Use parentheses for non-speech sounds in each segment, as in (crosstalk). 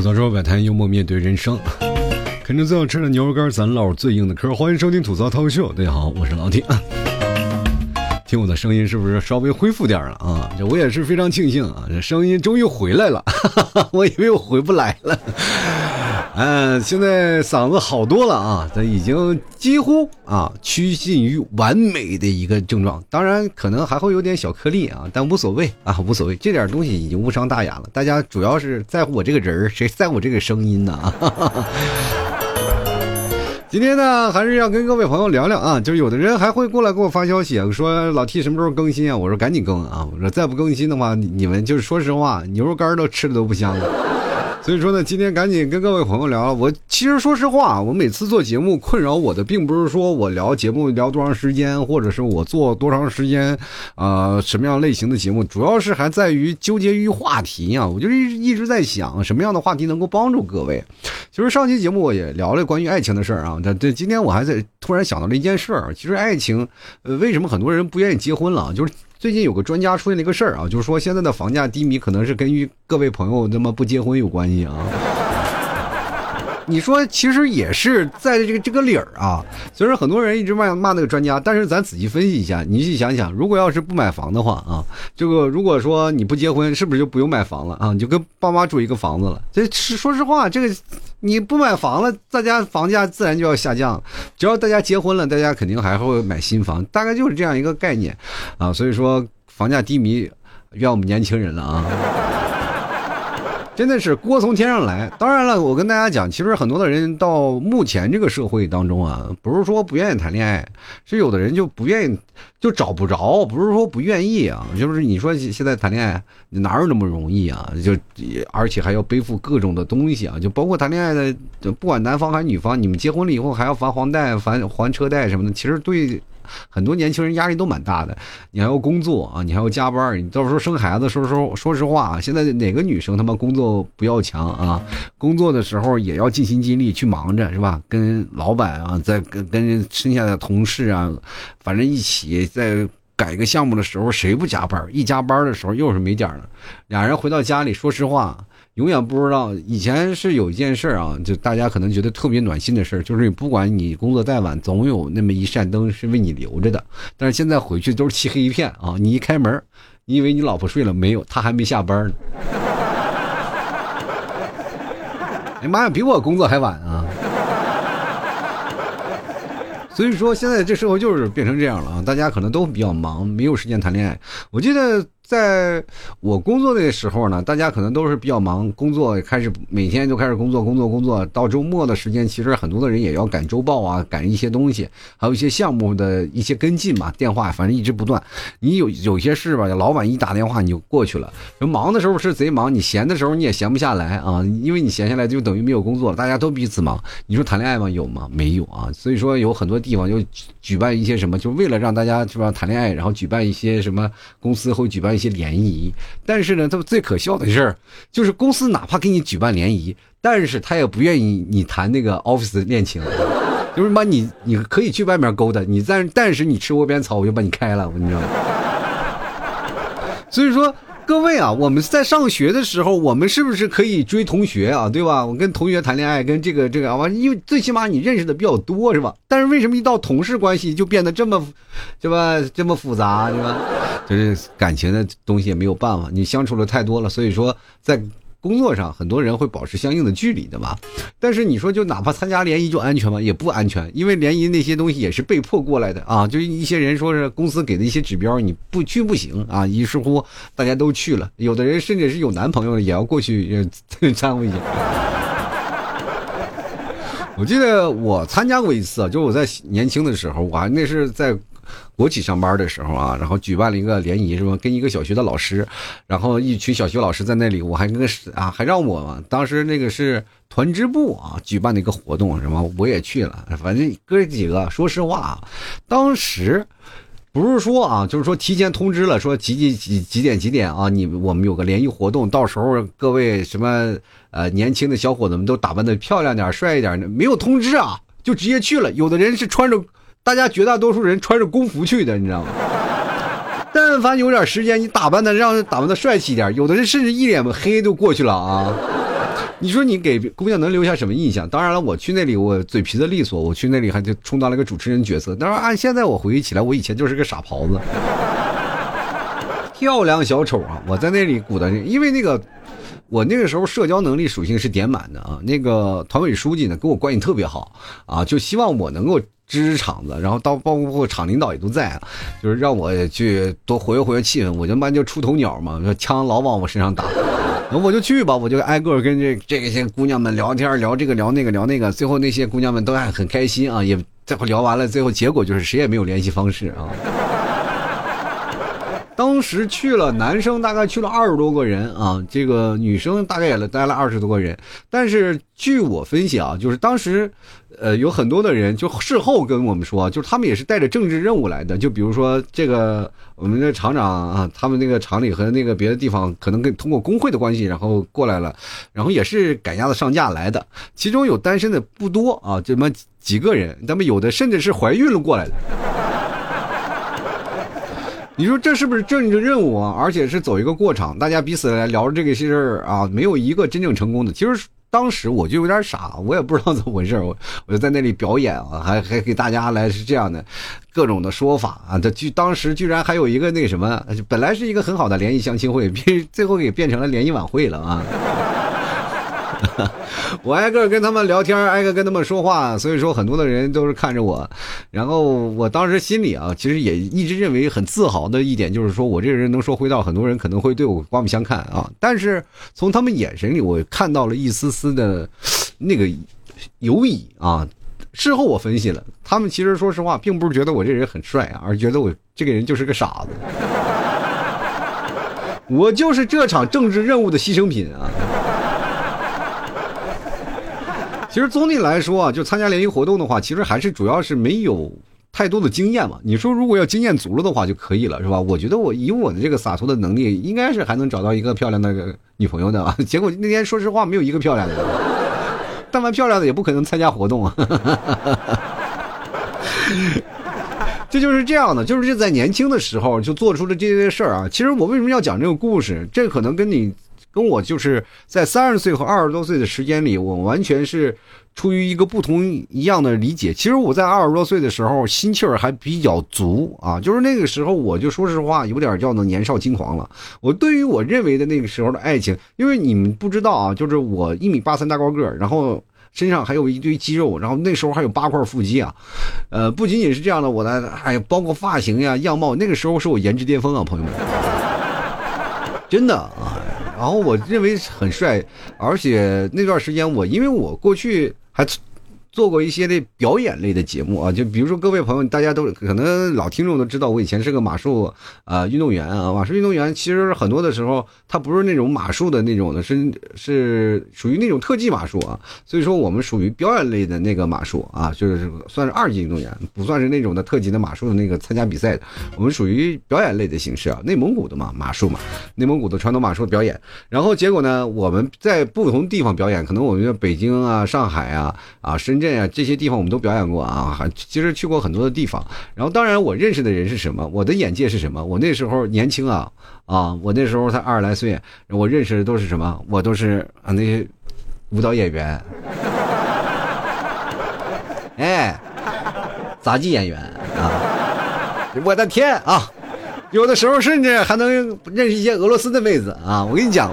吐槽说摆摊，幽默面对人生。啃着最好吃的牛肉干，咱唠最硬的嗑。欢迎收听吐槽涛秀，大家好，我是老铁。听我的声音是不是稍微恢复点了啊？这我也是非常庆幸啊，这声音终于回来了，哈 (laughs) 哈我以为我回不来了。嗯，现在嗓子好多了啊，这已经几乎啊趋近于完美的一个症状。当然，可能还会有点小颗粒啊，但无所谓啊，无所谓，这点东西已经无伤大雅了。大家主要是在乎我这个人儿，谁在乎我这个声音呢？哈哈今天呢，还是要跟各位朋友聊聊啊，就是有的人还会过来给我发消息，说老 T 什么时候更新啊？我说赶紧更啊！我说再不更新的话，你们就是说实话，牛肉干都吃的都不香了。(laughs) 所以说呢，今天赶紧跟各位朋友聊。我其实说实话，我每次做节目困扰我的，并不是说我聊节目聊多长时间，或者是我做多长时间，啊，什么样类型的节目，主要是还在于纠结于话题啊。我就是一直在想，什么样的话题能够帮助各位。其实上期节目我也聊了关于爱情的事儿啊。但这今天我还在突然想到了一件事儿，其实爱情，呃，为什么很多人不愿意结婚了？就是。最近有个专家出现了一个事儿啊，就是说现在的房价低迷，可能是跟于各位朋友那么不结婚有关系啊。你说其实也是在这个这个理儿啊，虽然很多人一直骂骂那个专家，但是咱仔细分析一下，你去想想，如果要是不买房的话啊，这个如果说你不结婚，是不是就不用买房了啊？你就跟爸妈住一个房子了。这说实话，这个你不买房了，大家房价自然就要下降。只要大家结婚了，大家肯定还会买新房，大概就是这样一个概念啊。所以说房价低迷，怨我们年轻人了啊。真的是锅从天上来。当然了，我跟大家讲，其实很多的人到目前这个社会当中啊，不是说不愿意谈恋爱，是有的人就不愿意，就找不着。不是说不愿意啊，就是你说现在谈恋爱哪有那么容易啊？就而且还要背负各种的东西啊，就包括谈恋爱的，不管男方还是女方，你们结婚了以后还要还房贷、还还车贷什么的，其实对。很多年轻人压力都蛮大的，你还要工作啊，你还要加班，你到时候生孩子，说说说实话啊，现在哪个女生他妈工作不要强啊？工作的时候也要尽心尽力去忙着，是吧？跟老板啊，在跟跟剩下的同事啊，反正一起在改个项目的时候，谁不加班？一加班的时候又是没点了。俩人回到家里，说实话。永远不知道，以前是有一件事啊，就大家可能觉得特别暖心的事就是不管你工作再晚，总有那么一扇灯是为你留着的。但是现在回去都是漆黑一片啊！你一开门，你以为你老婆睡了没有？她还没下班呢。(laughs) 哎妈呀，比我工作还晚啊！所以说，现在这社会就是变成这样了啊！大家可能都比较忙，没有时间谈恋爱。我记得。在我工作的时候呢，大家可能都是比较忙，工作开始每天就开始工作，工作，工作。到周末的时间，其实很多的人也要赶周报啊，赶一些东西，还有一些项目的一些跟进嘛。电话反正一直不断。你有有些事吧，老板一打电话你就过去了。忙的时候是贼忙，你闲的时候你也闲不下来啊，因为你闲下来就等于没有工作，大家都彼此忙。你说谈恋爱吗？有吗？没有啊。所以说有很多地方就举办一些什么，就为了让大家是吧谈恋爱，然后举办一些什么公司会举办。一些联谊，但是呢，他们最可笑的事儿就是公司哪怕给你举办联谊，但是他也不愿意你谈那个 office 恋情，(laughs) 就是把你你可以去外面勾搭你，但但是你吃窝边草，我就把你开了，你知道吗？所以说。各位啊，我们在上学的时候，我们是不是可以追同学啊？对吧？我跟同学谈恋爱，跟这个这个啊，因为最起码你认识的比较多，是吧？但是为什么一到同事关系就变得这么，对吧？这么复杂，对吧？就是感情的东西也没有办法，你相处的太多了，所以说在。工作上很多人会保持相应的距离的嘛，但是你说就哪怕参加联谊就安全吗？也不安全，因为联谊那些东西也是被迫过来的啊。就一些人说是公司给的一些指标，你不去不行啊。于是乎大家都去了，有的人甚至是有男朋友也要过去参与一下。(laughs) 我记得我参加过一次啊，就我在年轻的时候，我还那是在。国企上班的时候啊，然后举办了一个联谊，是吧？跟一个小学的老师，然后一群小学老师在那里，我还跟啊，还让我当时那个是团支部啊举办的一个活动，什么我也去了。反正哥几个，说实话啊，当时不是说啊，就是说提前通知了，说几几几几点几点啊，你我们有个联谊活动，到时候各位什么呃年轻的小伙子们都打扮的漂亮点、帅一点的，没有通知啊，就直接去了。有的人是穿着。大家绝大多数人穿着工服去的，你知道吗？(laughs) 但凡有点时间，你打扮的让打扮的帅气一点，有的人甚至一脸黑就过去了啊。你说你给姑娘能留下什么印象？当然了，我去那里，我嘴皮子利索，我去那里还就充当了个主持人角色。但是按现在我回忆起来，我以前就是个傻狍子，(laughs) 漂亮小丑啊！我在那里鼓捣，因为那个我那个时候社交能力属性是点满的啊。那个团委书记呢，跟我关系特别好啊，就希望我能够。支支场子，然后到包括厂领导也都在，就是让我去多活跃活跃气氛。我他妈就出头鸟嘛，说枪老往我身上打，(laughs) 我就去吧，我就挨个跟这这些姑娘们聊天，聊这个聊那个聊那个，最后那些姑娘们都还很开心啊，也最后聊完了，最后结果就是谁也没有联系方式啊。当时去了，男生大概去了二十多个人啊，这个女生大概也待了二十多个人。但是据我分析啊，就是当时，呃，有很多的人就事后跟我们说，就是他们也是带着政治任务来的。就比如说这个我们的厂长啊，他们那个厂里和那个别的地方可能跟通过工会的关系，然后过来了，然后也是赶鸭子上架来的。其中有单身的不多啊，这么几个人，他们有的甚至是怀孕了过来的。你说这是不是政治任务啊？而且是走一个过场，大家彼此来聊这个些事儿啊，没有一个真正成功的。其实当时我就有点傻，我也不知道怎么回事，我我就在那里表演啊，还还给大家来是这样的各种的说法啊。这居当时居然还有一个那什么，本来是一个很好的联谊相亲会，(laughs) 变最后给变成了联谊晚会了啊。(laughs) 我挨个跟他们聊天，挨个跟他们说话，所以说很多的人都是看着我。然后我当时心里啊，其实也一直认为很自豪的一点，就是说我这个人能说会道，很多人可能会对我刮目相看啊。但是从他们眼神里，我看到了一丝丝的那个犹疑啊。事后我分析了，他们其实说实话，并不是觉得我这人很帅啊，而觉得我这个人就是个傻子。我就是这场政治任务的牺牲品啊。其实总体来说啊，就参加联谊活动的话，其实还是主要是没有太多的经验嘛。你说如果要经验足了的话就可以了，是吧？我觉得我以我的这个洒脱的能力，应该是还能找到一个漂亮的女朋友的。结果那天说实话没有一个漂亮的，但凡漂亮的也不可能参加活动啊。(laughs) 这就是这样的，就是这在年轻的时候就做出了这些事儿啊。其实我为什么要讲这个故事？这可能跟你。跟我就是在三十岁和二十多岁的时间里，我完全是出于一个不同一样的理解。其实我在二十多岁的时候，心气儿还比较足啊，就是那个时候，我就说实话，有点叫做年少轻狂了。我对于我认为的那个时候的爱情，因为你们不知道啊，就是我一米八三大高个儿，然后身上还有一堆肌肉，然后那时候还有八块腹肌啊，呃，不仅仅是这样的，我的哎呀，包括发型呀、样貌，那个时候是我颜值巅峰啊，朋友们，真的啊。然后我认为很帅，而且那段时间我因为我过去还。做过一些的表演类的节目啊，就比如说各位朋友，大家都可能老听众都知道，我以前是个马术啊运动员啊。马术运动员其实很多的时候，他不是那种马术的那种的，是是属于那种特技马术啊。所以说我们属于表演类的那个马术啊，就是算是二级运动员，不算是那种的特级的马术的那个参加比赛的。我们属于表演类的形式啊，内蒙古的嘛马术嘛，内蒙古的传统马术表演。然后结果呢，我们在不同地方表演，可能我们北京啊、上海啊、啊深。镇啊，这些地方我们都表演过啊，其实去过很多的地方。然后，当然我认识的人是什么，我的眼界是什么？我那时候年轻啊啊，我那时候才二十来岁，我认识的都是什么？我都是啊那些舞蹈演员，(laughs) 哎，杂技演员啊！我的天啊，有的时候甚至还能认识一些俄罗斯的妹子啊！我跟你讲。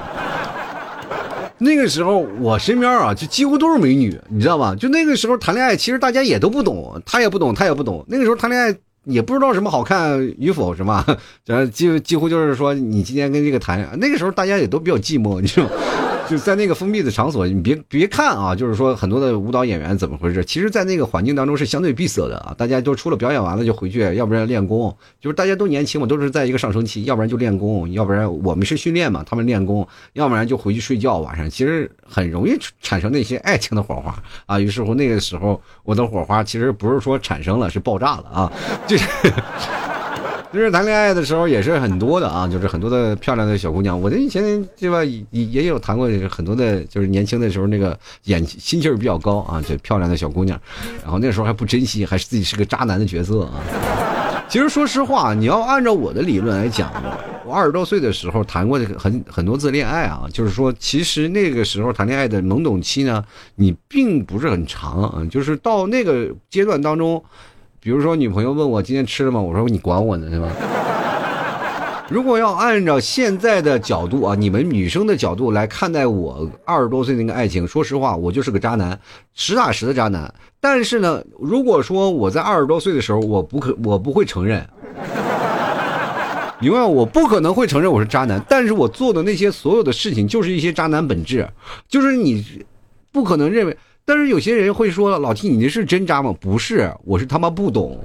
那个时候我身边啊，就几乎都是美女，你知道吧？就那个时候谈恋爱，其实大家也都不懂，他也不懂，他也不懂。那个时候谈恋爱也不知道什么好看与否，是吧？这几几乎就是说，你今天跟这个谈，那个时候大家也都比较寂寞，你知道。就在那个封闭的场所，你别别看啊，就是说很多的舞蹈演员怎么回事？其实，在那个环境当中是相对闭塞的啊，大家都除了表演完了就回去，要不然练功，就是大家都年轻嘛，都是在一个上升期，要不然就练功，要不然我们是训练嘛，他们练功，要不然就回去睡觉。晚上其实很容易产生那些爱情的火花啊。于是乎，那个时候我的火花其实不是说产生了，是爆炸了啊，就是。就是谈恋爱的时候也是很多的啊，就是很多的漂亮的小姑娘。我的以前对吧也也有谈过很多的，就是年轻的时候那个眼心气儿比较高啊，这漂亮的小姑娘。然后那时候还不珍惜，还是自己是个渣男的角色啊。其实说实话，你要按照我的理论来讲，我二十多岁的时候谈过很很多次恋爱啊，就是说，其实那个时候谈恋爱的懵懂期呢，你并不是很长啊，就是到那个阶段当中，比如说女朋友问我今天吃了吗，我说你管我呢，对吧？(laughs) 如果要按照现在的角度啊，你们女生的角度来看待我二十多岁那个爱情，说实话，我就是个渣男，实打实的渣男。但是呢，如果说我在二十多岁的时候，我不可，我不会承认，明白我不可能会承认我是渣男。但是我做的那些所有的事情，就是一些渣男本质，就是你不可能认为。但是有些人会说，老 T，你那是真渣吗？不是，我是他妈不懂，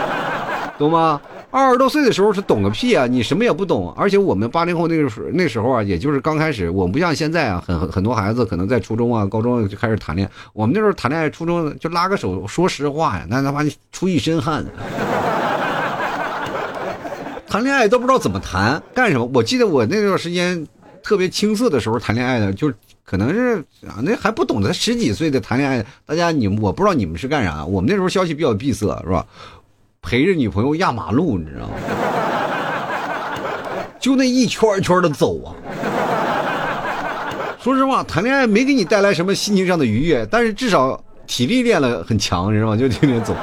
(laughs) 懂吗？二十多岁的时候是懂个屁啊！你什么也不懂，而且我们八零后那个时那时候啊，也就是刚开始，我们不像现在啊，很很多孩子可能在初中啊、高中就开始谈恋爱。我们那时候谈恋爱，初中就拉个手，说实话呀，那他妈出一身汗。(laughs) 谈恋爱都不知道怎么谈，干什么？我记得我那段时间特别青涩的时候谈恋爱的，就可能是啊，那还不懂得十几岁的谈恋爱。大家你我不知道你们是干啥，我们那时候消息比较闭塞，是吧？陪着女朋友压马路，你知道吗？就那一圈一圈的走啊。说实话，谈恋爱没给你带来什么心情上的愉悦，但是至少体力练了很强，知道吗？就天天走。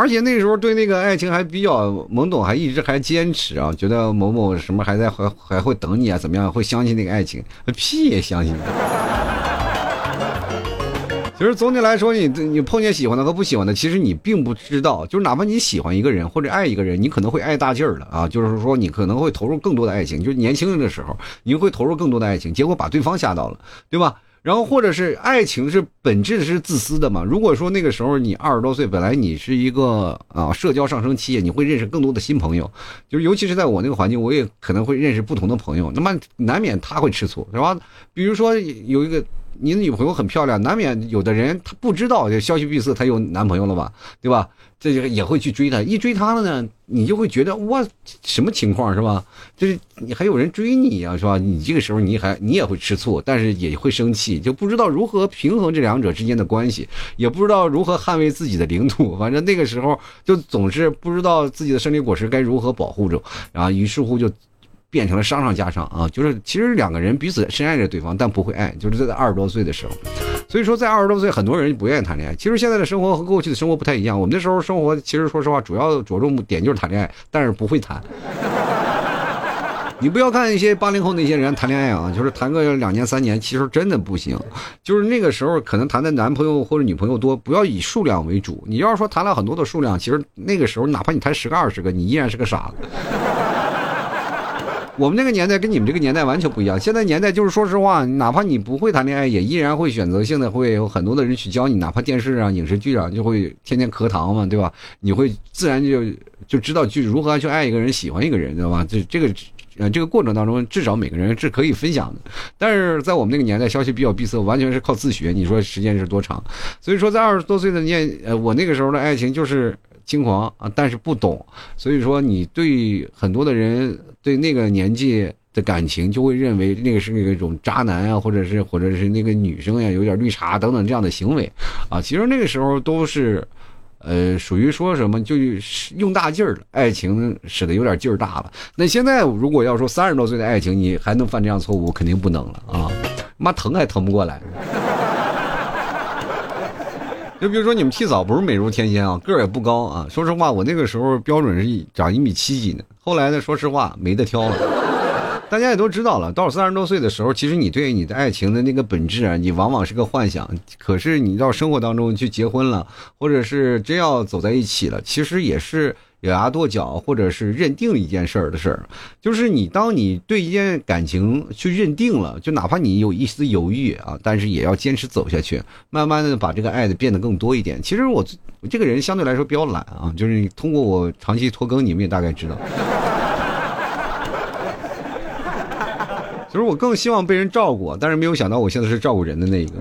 而且那时候对那个爱情还比较懵懂，还一直还坚持啊，觉得某某什么还在还还会等你啊，怎么样？会相信那个爱情？屁也相信。(laughs) 其实总体来说，你你碰见喜欢的和不喜欢的，其实你并不知道。就是哪怕你喜欢一个人或者爱一个人，你可能会爱大劲儿了啊。就是说，你可能会投入更多的爱情。就是年轻人的时候，你会投入更多的爱情，结果把对方吓到了，对吧？然后或者是爱情是本质是自私的嘛？如果说那个时候你二十多岁，本来你是一个啊社交上升期，你会认识更多的新朋友。就是尤其是在我那个环境，我也可能会认识不同的朋友。那么难免他会吃醋，是吧？比如说有一个。你的女朋友很漂亮，难免有的人他不知道，消息闭塞，他有男朋友了吧，对吧？这就也会去追她，一追她了呢，你就会觉得哇，什么情况是吧？就是你还有人追你啊，是吧？你这个时候你还你也会吃醋，但是也会生气，就不知道如何平衡这两者之间的关系，也不知道如何捍卫自己的领土。反正那个时候就总是不知道自己的生理果实该如何保护着，然后于是乎就。变成了伤上加伤啊！就是其实两个人彼此深爱着对方，但不会爱，就是在二十多岁的时候。所以说，在二十多岁，很多人不愿意谈恋爱。其实现在的生活和过去的生活不太一样。我们那时候生活，其实说实话，主要着重点就是谈恋爱，但是不会谈。你不要看一些八零后那些人谈恋爱啊，就是谈个两年三年，其实真的不行。就是那个时候可能谈的男朋友或者女朋友多，不要以数量为主。你要是说谈了很多的数量，其实那个时候哪怕你谈十个二十个，你依然是个傻子。我们那个年代跟你们这个年代完全不一样。现在年代就是说实话，哪怕你不会谈恋爱，也依然会选择性的会有很多的人去教你。哪怕电视上、影视剧上就会天天课堂嘛，对吧？你会自然就就知道去如何去爱一个人、喜欢一个人，知道吧？这这个呃这个过程当中，至少每个人是可以分享的。但是在我们那个年代，消息比较闭塞，完全是靠自学。你说时间是多长？所以说，在二十多岁的年，呃，我那个时候的爱情就是轻狂啊，但是不懂。所以说，你对很多的人。对那个年纪的感情，就会认为那个是那种渣男啊，或者是或者是那个女生呀，有点绿茶等等这样的行为，啊，其实那个时候都是，呃，属于说什么就用大劲儿了，爱情使得有点劲儿大了。那现在如果要说三十多岁的爱情，你还能犯这样错误，肯定不能了啊！妈疼还疼不过来。就比如说你们替嫂不是美如天仙啊，个儿也不高啊。说实话，我那个时候标准是长一米七几呢。后来呢，说实话没得挑了。大家也都知道了，到三十多岁的时候，其实你对你的爱情的那个本质啊，你往往是个幻想。可是你到生活当中去结婚了，或者是真要走在一起了，其实也是。咬牙跺脚，或者是认定一件事儿的事儿，就是你当你对一件感情去认定了，就哪怕你有一丝犹豫啊，但是也要坚持走下去，慢慢的把这个爱的变得更多一点。其实我这个人相对来说比较懒啊，就是通过我长期拖更，你们也大概知道。(laughs) 就是我更希望被人照顾，但是没有想到我现在是照顾人的那一个。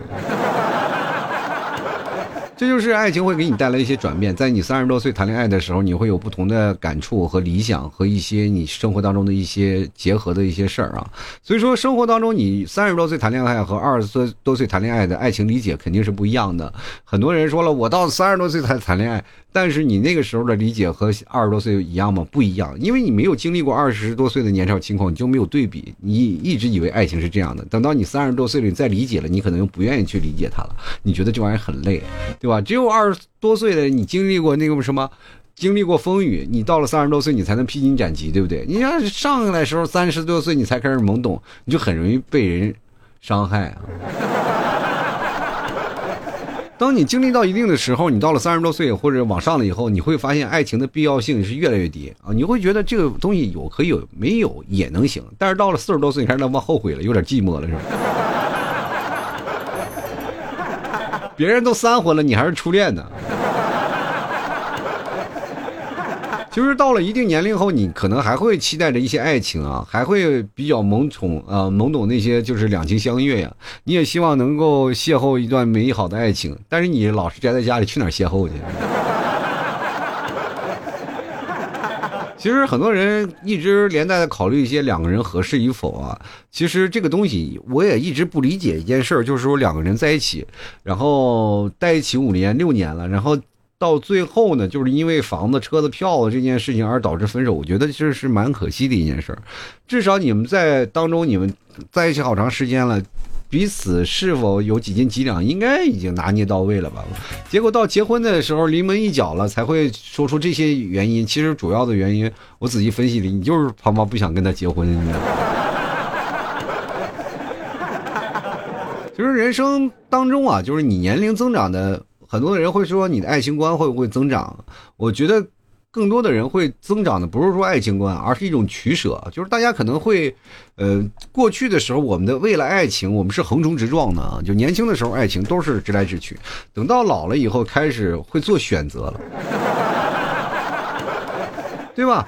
这就是爱情会给你带来一些转变，在你三十多岁谈恋爱的时候，你会有不同的感触和理想，和一些你生活当中的一些结合的一些事儿啊。所以说，生活当中你三十多岁谈恋爱和二十多岁谈恋爱的爱情理解肯定是不一样的。很多人说了，我到三十多岁才谈恋爱，但是你那个时候的理解和二十多岁一样吗？不一样，因为你没有经历过二十多岁的年少轻狂，你就没有对比，你一直以为爱情是这样的。等到你三十多岁了，你再理解了，你可能又不愿意去理解它了，你觉得这玩意儿很累，对吧？只有二十多岁的你经历过那个什么，经历过风雨，你到了三十多岁你才能披荆斩棘，对不对？你要是上来时候三十多岁你才开始懵懂，你就很容易被人伤害啊。当你经历到一定的时候，你到了三十多岁或者往上了以后，你会发现爱情的必要性是越来越低啊！你会觉得这个东西有可以有，没有也能行。但是到了四十多岁，你开始往后悔了，有点寂寞了，是吧？(laughs) 别人都三婚了，你还是初恋呢。就是到了一定年龄后，你可能还会期待着一些爱情啊，还会比较懵宠啊，懵懂那些就是两情相悦呀。你也希望能够邂逅一段美好的爱情，但是你老是宅在家里，去哪儿邂逅去？(laughs) 其实很多人一直连带的考虑一些两个人合适与否啊。其实这个东西我也一直不理解一件事儿，就是说两个人在一起，然后在一起五年六年了，然后。到最后呢，就是因为房子、车子、票子这件事情而导致分手，我觉得这是蛮可惜的一件事。至少你们在当中，你们在一起好长时间了，彼此是否有几斤几两，应该已经拿捏到位了吧？结果到结婚的时候临门一脚了，才会说出这些原因。其实主要的原因，我仔细分析了，你就是胖胖不想跟他结婚。其实 (laughs) 人生当中啊，就是你年龄增长的。很多人会说你的爱情观会不会增长？我觉得更多的人会增长的不是说爱情观，而是一种取舍。就是大家可能会，呃，过去的时候我们的为了爱情，我们是横冲直撞的啊。就年轻的时候爱情都是直来直去，等到老了以后开始会做选择了，对吧？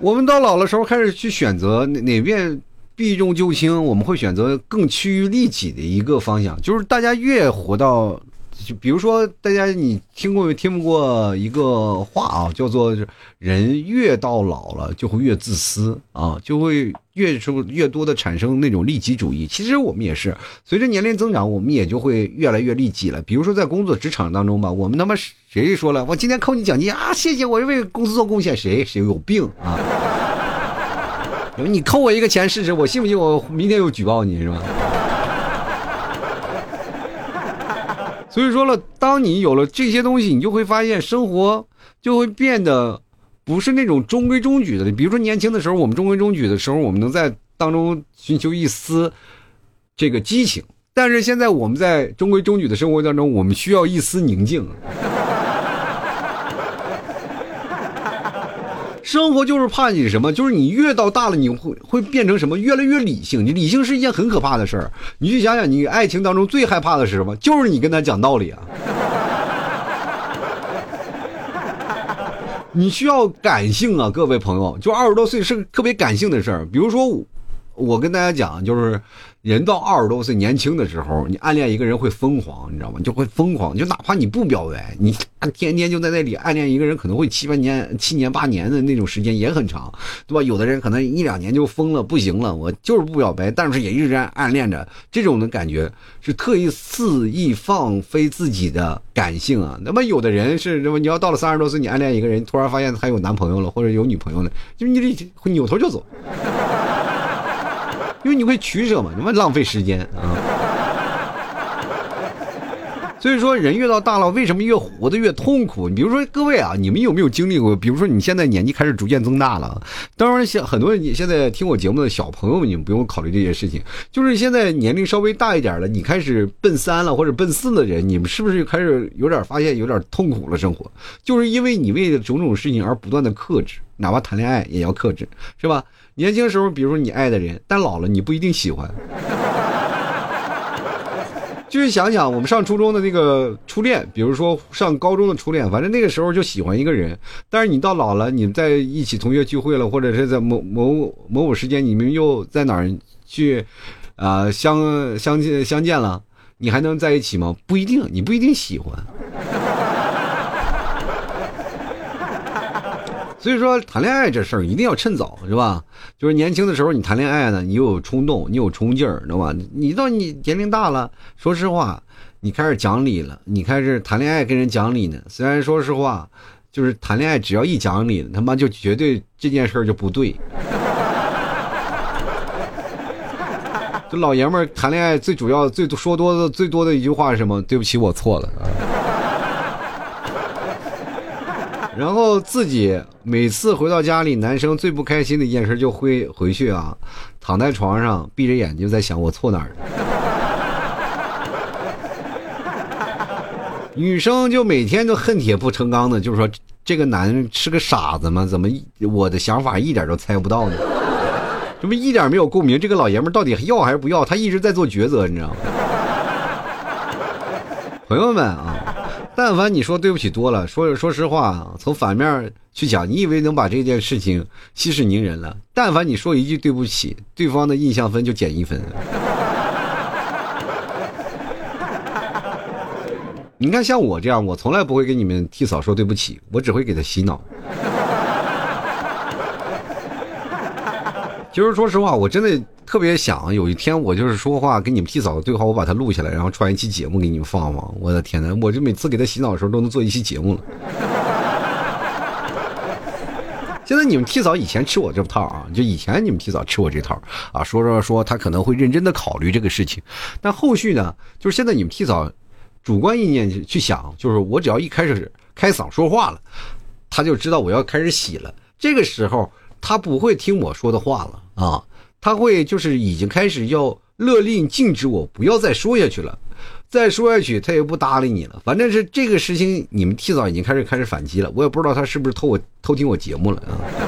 我们到老的时候开始去选择哪哪边避重就轻，我们会选择更趋于利己的一个方向。就是大家越活到。就比如说，大家你听过没听过一个话啊，叫做“人越到老了就会越自私啊，就会越出越多的产生那种利己主义”。其实我们也是，随着年龄增长，我们也就会越来越利己了。比如说在工作职场当中吧，我们他妈谁说了，我今天扣你奖金啊，谢谢，我为公司做贡献，谁谁有病啊？你扣我一个钱试试，我信不信我明天又举报你是吧？所以说了，当你有了这些东西，你就会发现生活就会变得不是那种中规中矩的。比如说年轻的时候，我们中规中矩的时候，我们能在当中寻求一丝这个激情；但是现在我们在中规中矩的生活当中，我们需要一丝宁静。生活就是怕你什么？就是你越到大了，你会会变成什么？越来越理性。你理性是一件很可怕的事儿。你去想想，你爱情当中最害怕的是什么？就是你跟他讲道理啊。(laughs) 你需要感性啊，各位朋友。就二十多岁是特别感性的事儿。比如说我，我跟大家讲，就是。人到二十多岁年轻的时候，你暗恋一个人会疯狂，你知道吗？就会疯狂，就哪怕你不表白，你天天就在那里暗恋一个人，可能会七八年、(laughs) 七年八年的那种时间也很长，对吧？有的人可能一两年就疯了，不行了，我就是不表白，但是也一直暗恋着，这种的感觉是特意肆意放飞自己的感性啊。那么有的人是，那么你要到了三十多岁，你暗恋一个人，突然发现他有男朋友了，或者有女朋友了，就是你得扭头就走。因为你会取舍嘛，你们浪费时间啊。所以说，人越到大了，为什么越活得越痛苦？你比如说，各位啊，你们有没有经历过？比如说，你现在年纪开始逐渐增大了，当然，像很多你现在听我节目的小朋友们，你们不用考虑这些事情。就是现在年龄稍微大一点了，你开始奔三了或者奔四的人，你们是不是开始有点发现有点痛苦了？生活就是因为你为了种种事情而不断的克制，哪怕谈恋爱也要克制，是吧？年轻时候，比如说你爱的人，但老了你不一定喜欢。(laughs) 就是想想我们上初中的那个初恋，比如说上高中的初恋，反正那个时候就喜欢一个人。但是你到老了，你们在一起同学聚会了，或者是在某某某某时间，你们又在哪儿去啊相相见相见了？你还能在一起吗？不一定，你不一定喜欢。所以说，谈恋爱这事儿一定要趁早，是吧？就是年轻的时候你谈恋爱呢，你又有冲动，你有冲劲儿，知道吧？你到你年龄大了，说实话，你开始讲理了，你开始谈恋爱跟人讲理呢。虽然说实话，就是谈恋爱只要一讲理，他妈就绝对这件事儿就不对。(laughs) 这老爷们儿谈恋爱最主要、最说多的、最多的一句话是什么？对不起，我错了。然后自己每次回到家里，男生最不开心的一件事就会回去啊，躺在床上闭着眼睛在想我错哪儿了。女生就每天都恨铁不成钢的，就是说这个男人是个傻子吗？怎么我的想法一点都猜不到呢？这不一点没有共鸣？这个老爷们到底要还是不要？他一直在做抉择，你知道吗？朋友们啊！但凡你说对不起多了，说说实话，从反面去讲，你以为能把这件事情息事宁人了？但凡你说一句对不起，对方的印象分就减一分。(laughs) 你看，像我这样，我从来不会给你们替嫂说对不起，我只会给他洗脑。就是说实话，我真的特别想有一天，我就是说话跟你们替嫂子对话，我把它录下来，然后串一期节目给你们放放。我的天呐，我这每次给他洗脑的时候都能做一期节目了。现在你们替嫂以前吃我这套啊，就以前你们替嫂吃我这套啊，说说说他可能会认真的考虑这个事情，但后续呢，就是现在你们替嫂主观意念去想，就是我只要一开始开嗓说话了，他就知道我要开始洗了，这个时候。他不会听我说的话了啊，他会就是已经开始要勒令禁止我不要再说下去了，再说下去他也不搭理你了。反正是这个事情，你们提早已经开始开始反击了，我也不知道他是不是偷我偷听我节目了啊。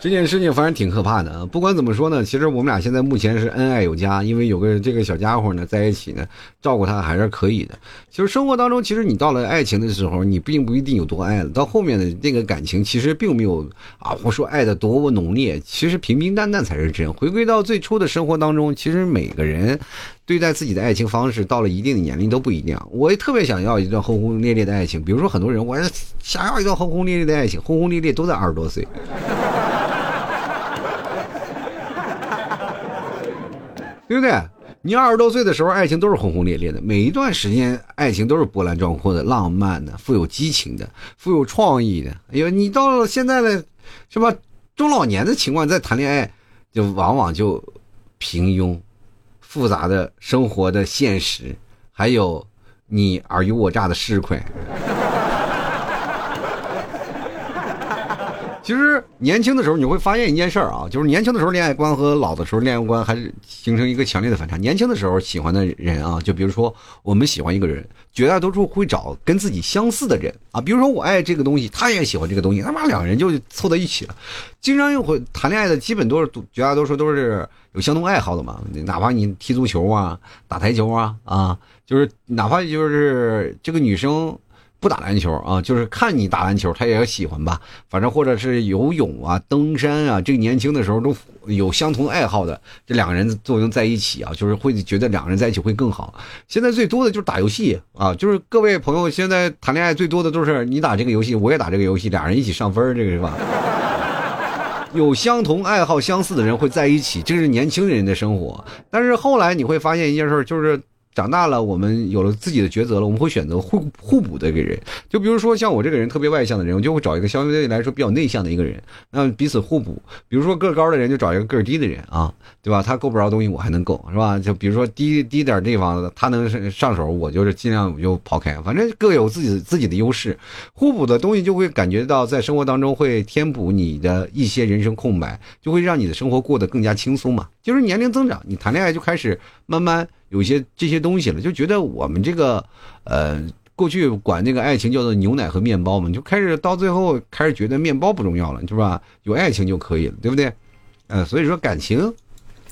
这件事情反正挺可怕的啊！不管怎么说呢，其实我们俩现在目前是恩爱有加，因为有个这个小家伙呢在一起呢，照顾他还是可以的。其实生活当中，其实你到了爱情的时候，你并不一定有多爱了。到后面的那个感情，其实并没有啊，我说爱的多么浓烈，其实平平淡淡才是真。回归到最初的生活当中，其实每个人对待自己的爱情方式，到了一定的年龄都不一样。我也特别想要一段轰轰烈烈的爱情，比如说很多人，我想要一段轰轰烈烈的爱情，轰轰烈烈都在二十多岁。对不对？你二十多岁的时候，爱情都是轰轰烈烈的，每一段时间爱情都是波澜壮阔的、浪漫的、富有激情的、富有创意的。哎呦，你到了现在的，是吧？中老年的情况再谈恋爱，就往往就平庸、复杂的生活的现实，还有你尔虞我诈的市侩。其实年轻的时候你会发现一件事儿啊，就是年轻的时候恋爱观和老的时候恋爱观还是形成一个强烈的反差。年轻的时候喜欢的人啊，就比如说我们喜欢一个人，绝大多数会找跟自己相似的人啊。比如说我爱这个东西，他也喜欢这个东西，他妈两个人就凑到一起了。经常又会谈恋爱的，基本都是绝大多数都是有相同爱好的嘛。哪怕你踢足球啊、打台球啊啊，就是哪怕就是这个女生。不打篮球啊，就是看你打篮球，他也要喜欢吧。反正或者是游泳啊、登山啊，这个年轻的时候都有相同爱好的，这两个人作用在一起啊，就是会觉得两个人在一起会更好。现在最多的就是打游戏啊，就是各位朋友现在谈恋爱最多的都是你打这个游戏，我也打这个游戏，俩人一起上分，这个是吧？(laughs) 有相同爱好、相似的人会在一起，这是年轻人的生活。但是后来你会发现一件事，就是。长大了，我们有了自己的抉择了，我们会选择互互补的一个人。就比如说像我这个人特别外向的人，我就会找一个相对来说比较内向的一个人，那彼此互补。比如说个高的人就找一个个低的人啊，对吧？他够不着东西，我还能够，是吧？就比如说低低点地方，他能上手，我就是尽量就抛开。反正各有自己自己的优势，互补的东西就会感觉到在生活当中会填补你的一些人生空白，就会让你的生活过得更加轻松嘛。就是年龄增长，你谈恋爱就开始慢慢。有些这些东西了，就觉得我们这个，呃，过去管那个爱情叫做牛奶和面包嘛，就开始到最后开始觉得面包不重要了，是吧？有爱情就可以了，对不对？呃，所以说感情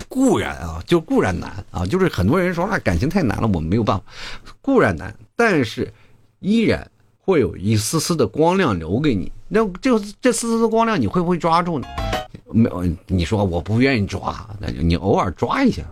固然啊，就固然难啊，就是很多人说啊，感情太难了，我们没有办法，固然难，但是依然会有一丝丝的光亮留给你。那这这丝丝的光亮，你会不会抓住呢？没有，你说我不愿意抓，那就你偶尔抓一下。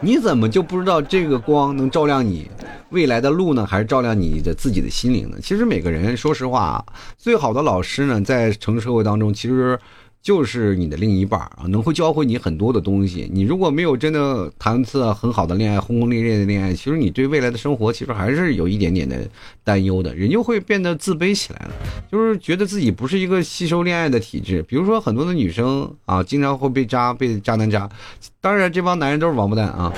你怎么就不知道这个光能照亮你未来的路呢，还是照亮你的自己的心灵呢？其实每个人，说实话，最好的老师呢，在城市社会当中，其实。就是你的另一半啊，能会教会你很多的东西。你如果没有真的谈次很好的恋爱，轰轰烈烈的恋爱，其实你对未来的生活其实还是有一点点的担忧的，人就会变得自卑起来了，就是觉得自己不是一个吸收恋爱的体质。比如说很多的女生啊，经常会被渣，被渣男渣，当然这帮男人都是王八蛋啊。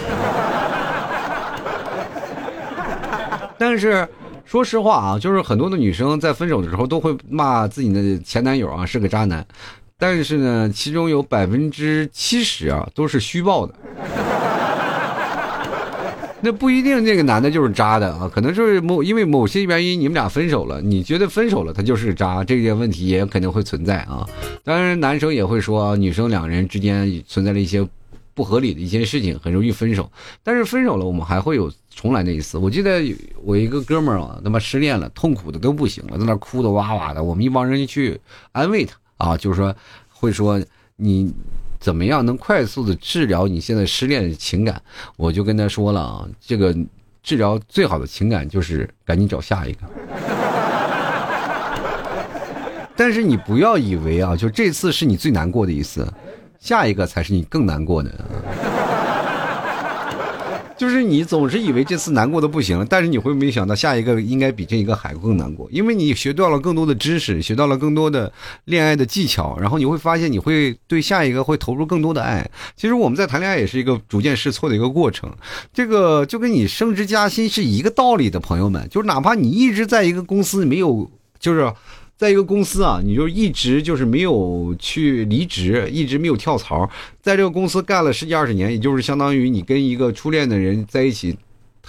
但是说实话啊，就是很多的女生在分手的时候都会骂自己的前男友啊是个渣男。但是呢，其中有百分之七十啊都是虚报的，(laughs) 那不一定这个男的就是渣的啊，可能是某因为某些原因你们俩分手了，你觉得分手了他就是渣，这些问题也肯定会存在啊。当然，男生也会说女生两人之间存在了一些不合理的一些事情，很容易分手。但是分手了，我们还会有重来那一次。我记得我一个哥们儿啊，他妈失恋了，痛苦的都不行了，在那哭的哇哇的，我们一帮人去安慰他。啊，就是说，会说你怎么样能快速的治疗你现在失恋的情感？我就跟他说了啊，这个治疗最好的情感就是赶紧找下一个。但是你不要以为啊，就这次是你最难过的一次，下一个才是你更难过的。就是你总是以为这次难过的不行，但是你会没想到下一个应该比这一个还更难过，因为你学到了更多的知识，学到了更多的恋爱的技巧，然后你会发现你会对下一个会投入更多的爱。其实我们在谈恋爱也是一个逐渐试错的一个过程，这个就跟你升职加薪是一个道理的，朋友们，就是哪怕你一直在一个公司没有，就是。在一个公司啊，你就一直就是没有去离职，一直没有跳槽，在这个公司干了十几二十年，也就是相当于你跟一个初恋的人在一起。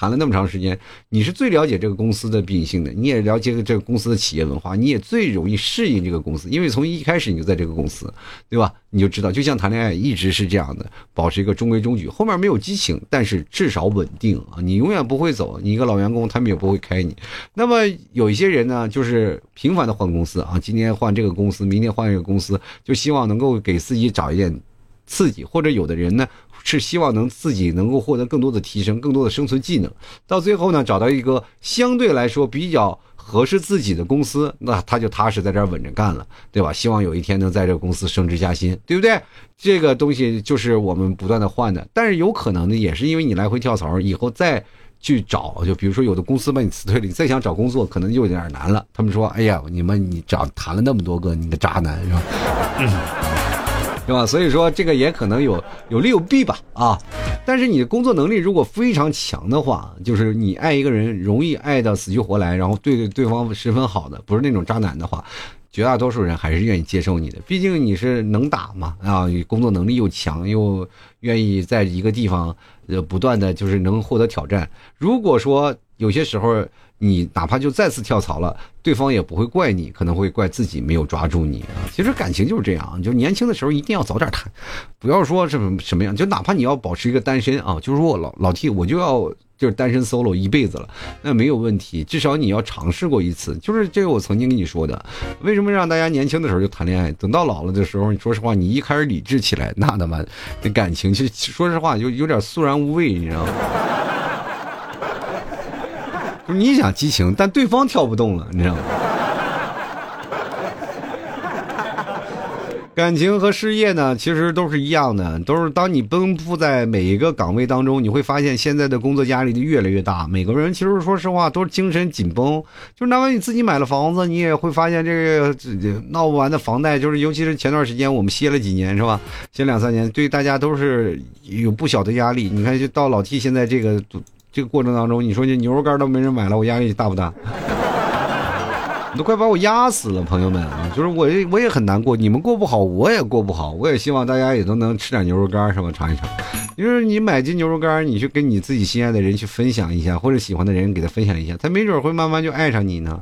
谈了那么长时间，你是最了解这个公司的秉性的，你也了解这个公司的企业文化，你也最容易适应这个公司，因为从一开始你就在这个公司，对吧？你就知道，就像谈恋爱一直是这样的，保持一个中规中矩，后面没有激情，但是至少稳定啊，你永远不会走，你一个老员工，他们也不会开你。那么有一些人呢，就是频繁的换公司啊，今天换这个公司，明天换一个公司，就希望能够给自己找一点刺激，或者有的人呢。是希望能自己能够获得更多的提升，更多的生存技能，到最后呢，找到一个相对来说比较合适自己的公司，那他就踏实在这儿稳着干了，对吧？希望有一天能在这个公司升职加薪，对不对？这个东西就是我们不断的换的，但是有可能呢，也是因为你来回跳槽，以后再去找，就比如说有的公司把你辞退了，你再想找工作，可能就有点难了。他们说：“哎呀，你们你找谈了那么多个，你个渣男是吧？” (laughs) 是吧？所以说这个也可能有有利有弊吧，啊！但是你的工作能力如果非常强的话，就是你爱一个人容易爱到死去活来，然后对对方十分好的，不是那种渣男的话，绝大多数人还是愿意接受你的。毕竟你是能打嘛，啊，你工作能力又强，又愿意在一个地方呃不断的就是能获得挑战。如果说有些时候。你哪怕就再次跳槽了，对方也不会怪你，可能会怪自己没有抓住你啊。其实感情就是这样，就年轻的时候一定要早点谈，不要说什么什么样，就哪怕你要保持一个单身啊，就是说我老老 T 我就要就是单身 solo 一辈子了，那没有问题，至少你要尝试过一次。就是这个我曾经跟你说的，为什么让大家年轻的时候就谈恋爱，等到老了的时候，你说实话，你一开始理智起来，那他妈的感情就说实话就有点肃然无味，你知道吗？就你想激情，但对方跳不动了，你知道吗？(laughs) 感情和事业呢，其实都是一样的，都是当你奔赴在每一个岗位当中，你会发现现在的工作压力就越来越大。每个人其实说实话都是精神紧绷，就哪怕你自己买了房子，你也会发现这个闹不完的房贷，就是尤其是前段时间我们歇了几年，是吧？歇两三年，对大家都是有不小的压力。你看，就到老 T 现在这个。这个过程当中，你说这牛肉干都没人买了，我压力大不大？(laughs) 你都快把我压死了，朋友们啊！就是我，我也很难过。你们过不好，我也过不好。我也希望大家也都能吃点牛肉干，是吧？尝一尝。就是你买斤牛肉干，你去跟你自己心爱的人去分享一下，或者喜欢的人给他分享一下，他没准会慢慢就爱上你呢。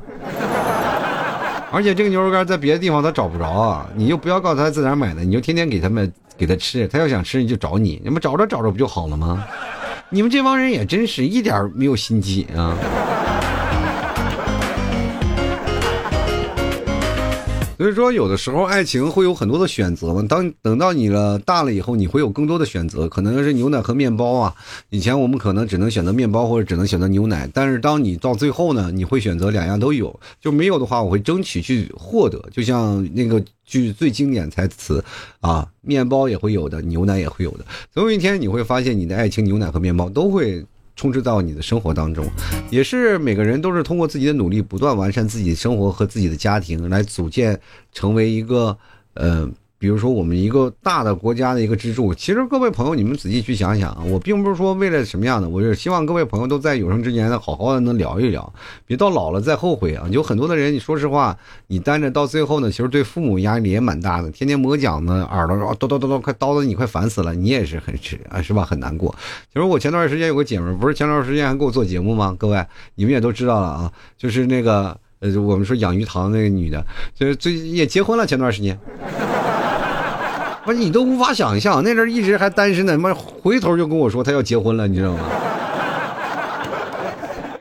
而且这个牛肉干在别的地方他找不着啊，你就不要告诉他在哪买的，你就天天给他们给他吃，他要想吃你就找你，那么找着找着不就好了吗？你们这帮人也真是一点没有心机啊！所以说，有的时候爱情会有很多的选择嘛。当等到你了大了以后，你会有更多的选择，可能是牛奶和面包啊。以前我们可能只能选择面包或者只能选择牛奶，但是当你到最后呢，你会选择两样都有。就没有的话，我会争取去获得。就像那个句最经典台词啊，面包也会有的，牛奶也会有的。总有一天你会发现，你的爱情、牛奶和面包都会。充斥到你的生活当中，也是每个人都是通过自己的努力，不断完善自己的生活和自己的家庭，来组建成为一个，呃。比如说，我们一个大的国家的一个支柱，其实各位朋友，你们仔细去想想啊，我并不是说为了什么样的，我是希望各位朋友都在有生之年呢，好好的能聊一聊，别到老了再后悔啊。有很多的人，你说实话，你单着到最后呢，其实对父母压力也蛮大的，天天磨脚呢，耳朵叨叨叨叨，快叨的你快烦死了，你也是很是啊，是吧？很难过。其实我前段时间有个姐们，不是前段时间还给我做节目吗？各位，你们也都知道了啊，就是那个呃，我们说养鱼塘那个女的，就是最近也结婚了，前段时间。不是你都无法想象，那阵一直还单身呢，妈回头就跟我说他要结婚了，你知道吗？(laughs)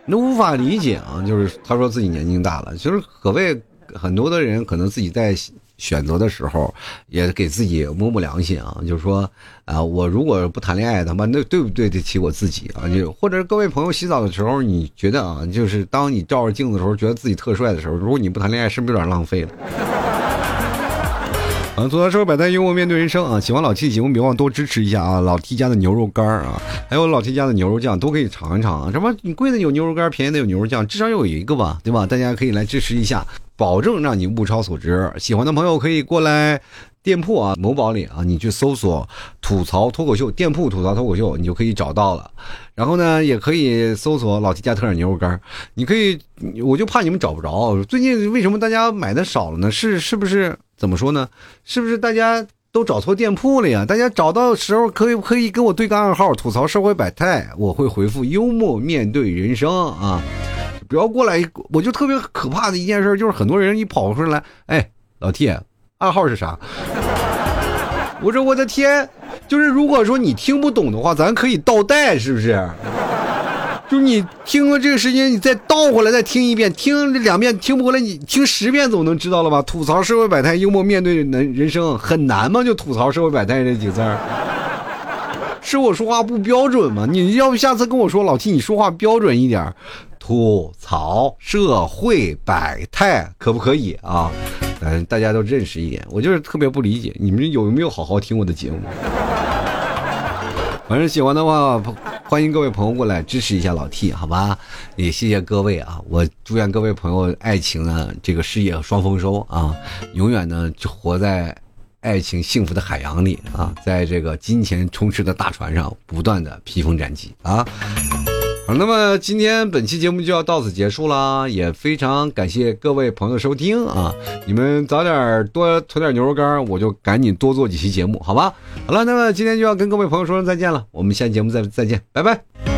那无法理解啊，就是他说自己年纪大了，其实可谓很多的人可能自己在选择的时候也给自己摸摸良心啊，就是说啊，我如果不谈恋爱，他妈那对不对得起我自己啊？就或者各位朋友洗澡的时候，你觉得啊，就是当你照着镜子的时候，觉得自己特帅的时候，如果你不谈恋爱，是不是有点浪费了？啊，吐槽社会百态，幽默面对人生啊！喜欢老 T 的节目，别忘多支持一下啊！老 T 家的牛肉干啊，还有老 T 家的牛肉酱都可以尝一尝啊！什么你贵的有牛肉干，便宜的有牛肉酱，至少有一个吧，对吧？大家可以来支持一下，保证让你物超所值。喜欢的朋友可以过来店铺啊，某宝里啊，你去搜索“吐槽脱口秀”店铺“吐槽脱口秀”，你就可以找到了。然后呢，也可以搜索老 T 家特产牛肉干。你可以，我就怕你们找不着。最近为什么大家买的少了呢？是是不是？怎么说呢？是不是大家都找错店铺了呀？大家找到时候可以可以跟我对个暗号，吐槽社会百态，我会回复幽默面对人生啊！不要过来，我就特别可怕的一件事就是很多人一跑出来，哎，老 T，暗号是啥？(laughs) 我说我的天，就是如果说你听不懂的话，咱可以倒带，是不是？就你听了这个时间，你再倒回来再听一遍，听两遍听不回来，你听十遍总能知道了吧？吐槽社会百态，幽默面对人人生很难吗？就吐槽社会百态这几个字儿，是我说话不标准吗？你要不下次跟我说，老七你说话标准一点，吐槽社会百态可不可以啊？嗯，大家都认识一点。我就是特别不理解，你们有没有好好听我的节目？反正喜欢的话。欢迎各位朋友过来支持一下老 T，好吧？也谢谢各位啊！我祝愿各位朋友爱情呢，这个事业双丰收啊，永远呢就活在爱情幸福的海洋里啊，在这个金钱充斥的大船上，不断的披风斩棘啊！那么今天本期节目就要到此结束啦，也非常感谢各位朋友收听啊！你们早点多囤点牛肉干，我就赶紧多做几期节目，好吧？好了，那么今天就要跟各位朋友说声再见了，我们下期节目再再见，拜拜。